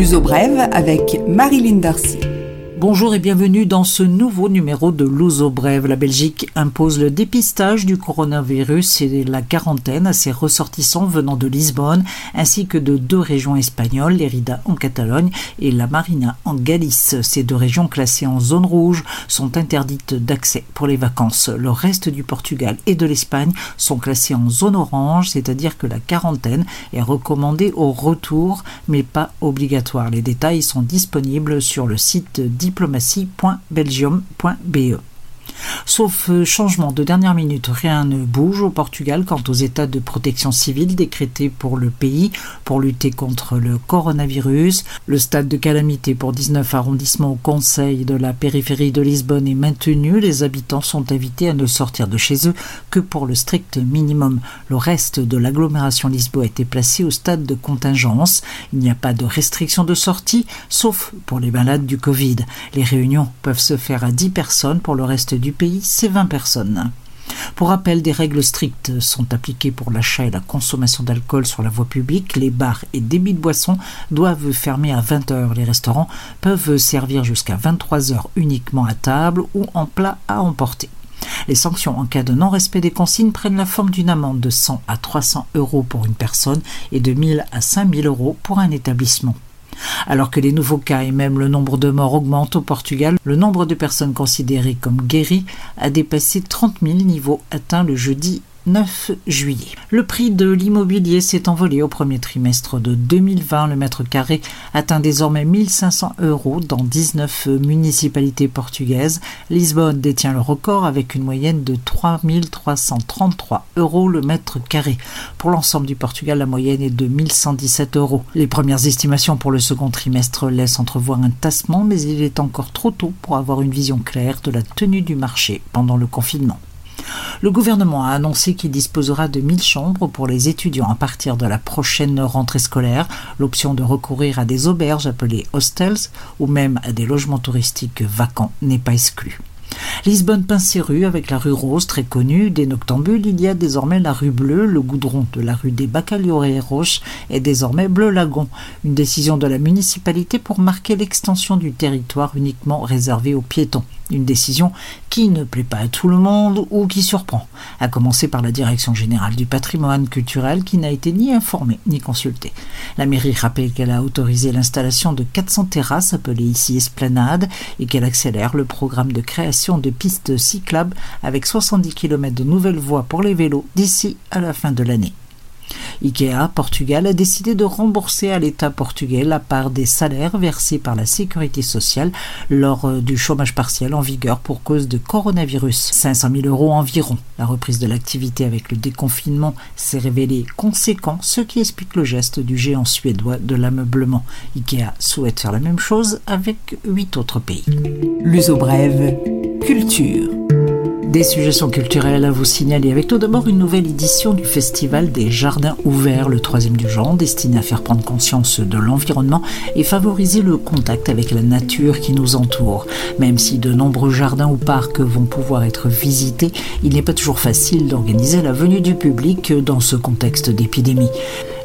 L'uso brève avec Marilyn Darcy. Bonjour et bienvenue dans ce nouveau numéro de L'Ouzo Brève. La Belgique impose le dépistage du coronavirus et la quarantaine à ses ressortissants venant de Lisbonne, ainsi que de deux régions espagnoles, l'Erida en Catalogne et la Marina en Galice. Ces deux régions classées en zone rouge sont interdites d'accès pour les vacances. Le reste du Portugal et de l'Espagne sont classés en zone orange, c'est-à-dire que la quarantaine est recommandée au retour, mais pas obligatoire. Les détails sont disponibles sur le site diplomatie.belgium.be. Sauf euh, changement de dernière minute, rien ne bouge au Portugal quant aux états de protection civile décrétés pour le pays pour lutter contre le coronavirus. Le stade de calamité pour 19 arrondissements au conseil de la périphérie de Lisbonne est maintenu. Les habitants sont invités à ne sortir de chez eux que pour le strict minimum. Le reste de l'agglomération Lisbonne a été placé au stade de contingence. Il n'y a pas de restriction de sortie, sauf pour les malades du Covid. Les réunions peuvent se faire à 10 personnes pour le reste du pays, c'est 20 personnes. Pour rappel, des règles strictes sont appliquées pour l'achat et la consommation d'alcool sur la voie publique. Les bars et débits de boissons doivent fermer à 20 heures. Les restaurants peuvent servir jusqu'à 23 heures uniquement à table ou en plat à emporter. Les sanctions en cas de non-respect des consignes prennent la forme d'une amende de 100 à 300 euros pour une personne et de 1000 à 5000 euros pour un établissement. Alors que les nouveaux cas et même le nombre de morts augmentent au Portugal, le nombre de personnes considérées comme guéries a dépassé 30 000 niveaux atteints le jeudi 9 juillet. Le prix de l'immobilier s'est envolé au premier trimestre de 2020. Le mètre carré atteint désormais 1500 euros dans 19 municipalités portugaises. Lisbonne détient le record avec une moyenne de 3333 euros le mètre carré. Pour l'ensemble du Portugal, la moyenne est de 1117 euros. Les premières estimations pour le second trimestre laissent entrevoir un tassement, mais il est encore trop tôt pour avoir une vision claire de la tenue du marché pendant le confinement. Le gouvernement a annoncé qu'il disposera de 1000 chambres pour les étudiants à partir de la prochaine rentrée scolaire. L'option de recourir à des auberges appelées hostels ou même à des logements touristiques vacants n'est pas exclue. Lisbonne rues avec la rue Rose, très connue des Noctambules. Il y a désormais la rue Bleue. Le goudron de la rue des Bacalhauréros est désormais Bleu Lagon. Une décision de la municipalité pour marquer l'extension du territoire uniquement réservé aux piétons. Une décision qui ne plaît pas à tout le monde ou qui surprend, à commencer par la Direction générale du patrimoine culturel qui n'a été ni informée ni consultée. La mairie rappelle qu'elle a autorisé l'installation de 400 terrasses appelées ici esplanades et qu'elle accélère le programme de création de pistes cyclables avec 70 km de nouvelles voies pour les vélos d'ici à la fin de l'année. IKEA Portugal a décidé de rembourser à l'État portugais la part des salaires versés par la sécurité sociale lors euh, du chômage partiel en vigueur pour cause de coronavirus. 500 000 euros environ. La reprise de l'activité avec le déconfinement s'est révélée conséquent, ce qui explique le geste du géant suédois de l'ameublement. IKEA souhaite faire la même chose avec huit autres pays. L'uso brève, culture. Des suggestions culturelles à vous signaler avec tout d'abord une nouvelle édition du Festival des Jardins Ouverts, le troisième du genre, destiné à faire prendre conscience de l'environnement et favoriser le contact avec la nature qui nous entoure. Même si de nombreux jardins ou parcs vont pouvoir être visités, il n'est pas toujours facile d'organiser la venue du public dans ce contexte d'épidémie.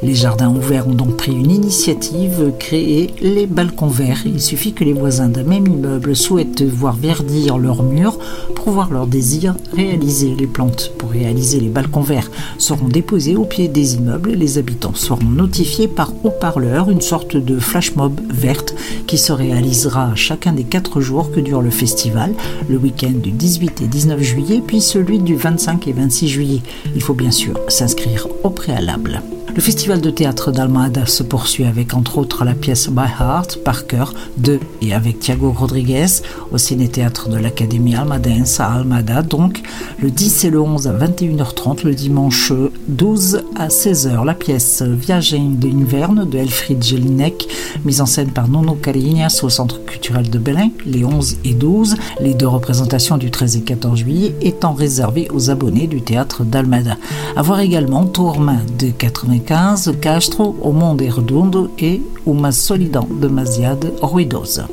Les jardins ouverts ont donc pris une initiative, créer les balcons verts. Il suffit que les voisins d'un même immeuble souhaitent voir verdir leurs murs pour voir leur désir réaliser. Les plantes pour réaliser les balcons verts seront déposées au pied des immeubles. Les habitants seront notifiés par haut-parleur, une sorte de flash mob verte qui se réalisera chacun des quatre jours que dure le festival, le week-end du 18 et 19 juillet, puis celui du 25 et 26 juillet. Il faut bien sûr s'inscrire au préalable. De théâtre d'Almada se poursuit avec entre autres la pièce My Heart par cœur de et avec Thiago Rodriguez au ciné-théâtre de l'Académie Almadense à Almada, donc le 10 et le 11 à 21h30, le dimanche 12 à 16h. La pièce Viagem de Inverne de Elfried Jelinek, mise en scène par Nono Carignas au Centre culturel de Belin, les 11 et 12, les deux représentations du 13 et 14 juillet étant réservées aux abonnés du théâtre d'Almada. À voir également Tourmain de 95 15, Castro, O Monde Redondo et Uma Solidão demasiado ruidosa.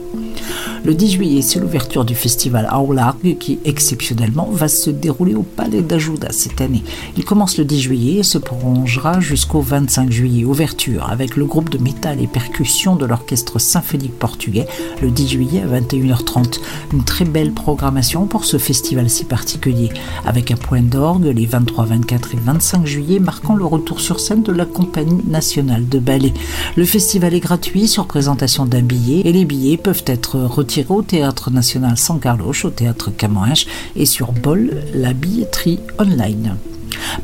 Le 10 juillet, c'est l'ouverture du festival Aulargue qui, exceptionnellement, va se dérouler au Palais d'Ajuda cette année. Il commence le 10 juillet et se prolongera jusqu'au 25 juillet. Ouverture avec le groupe de métal et percussions de l'Orchestre symphonique portugais le 10 juillet à 21h30. Une très belle programmation pour ce festival si particulier, avec un point d'orgue les 23, 24 et 25 juillet marquant le retour sur scène de la Compagnie nationale de ballet. Le festival est gratuit sur présentation d'un billet et les billets peuvent être retirés au Théâtre national San Carlos, au Théâtre Camões et sur Bol, la billetterie online.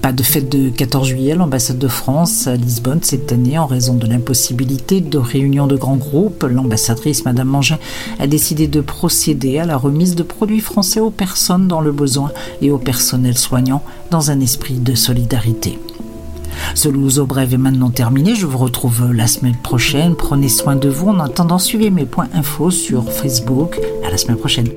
Pas de fête de 14 juillet à l'ambassade de France à Lisbonne cette année en raison de l'impossibilité de réunion de grands groupes. L'ambassadrice Madame Mangin a décidé de procéder à la remise de produits français aux personnes dans le besoin et au personnel soignant dans un esprit de solidarité. Ce Louzo Brève est maintenant terminé. Je vous retrouve la semaine prochaine. Prenez soin de vous. En attendant, suivez mes points infos sur Facebook. À la semaine prochaine.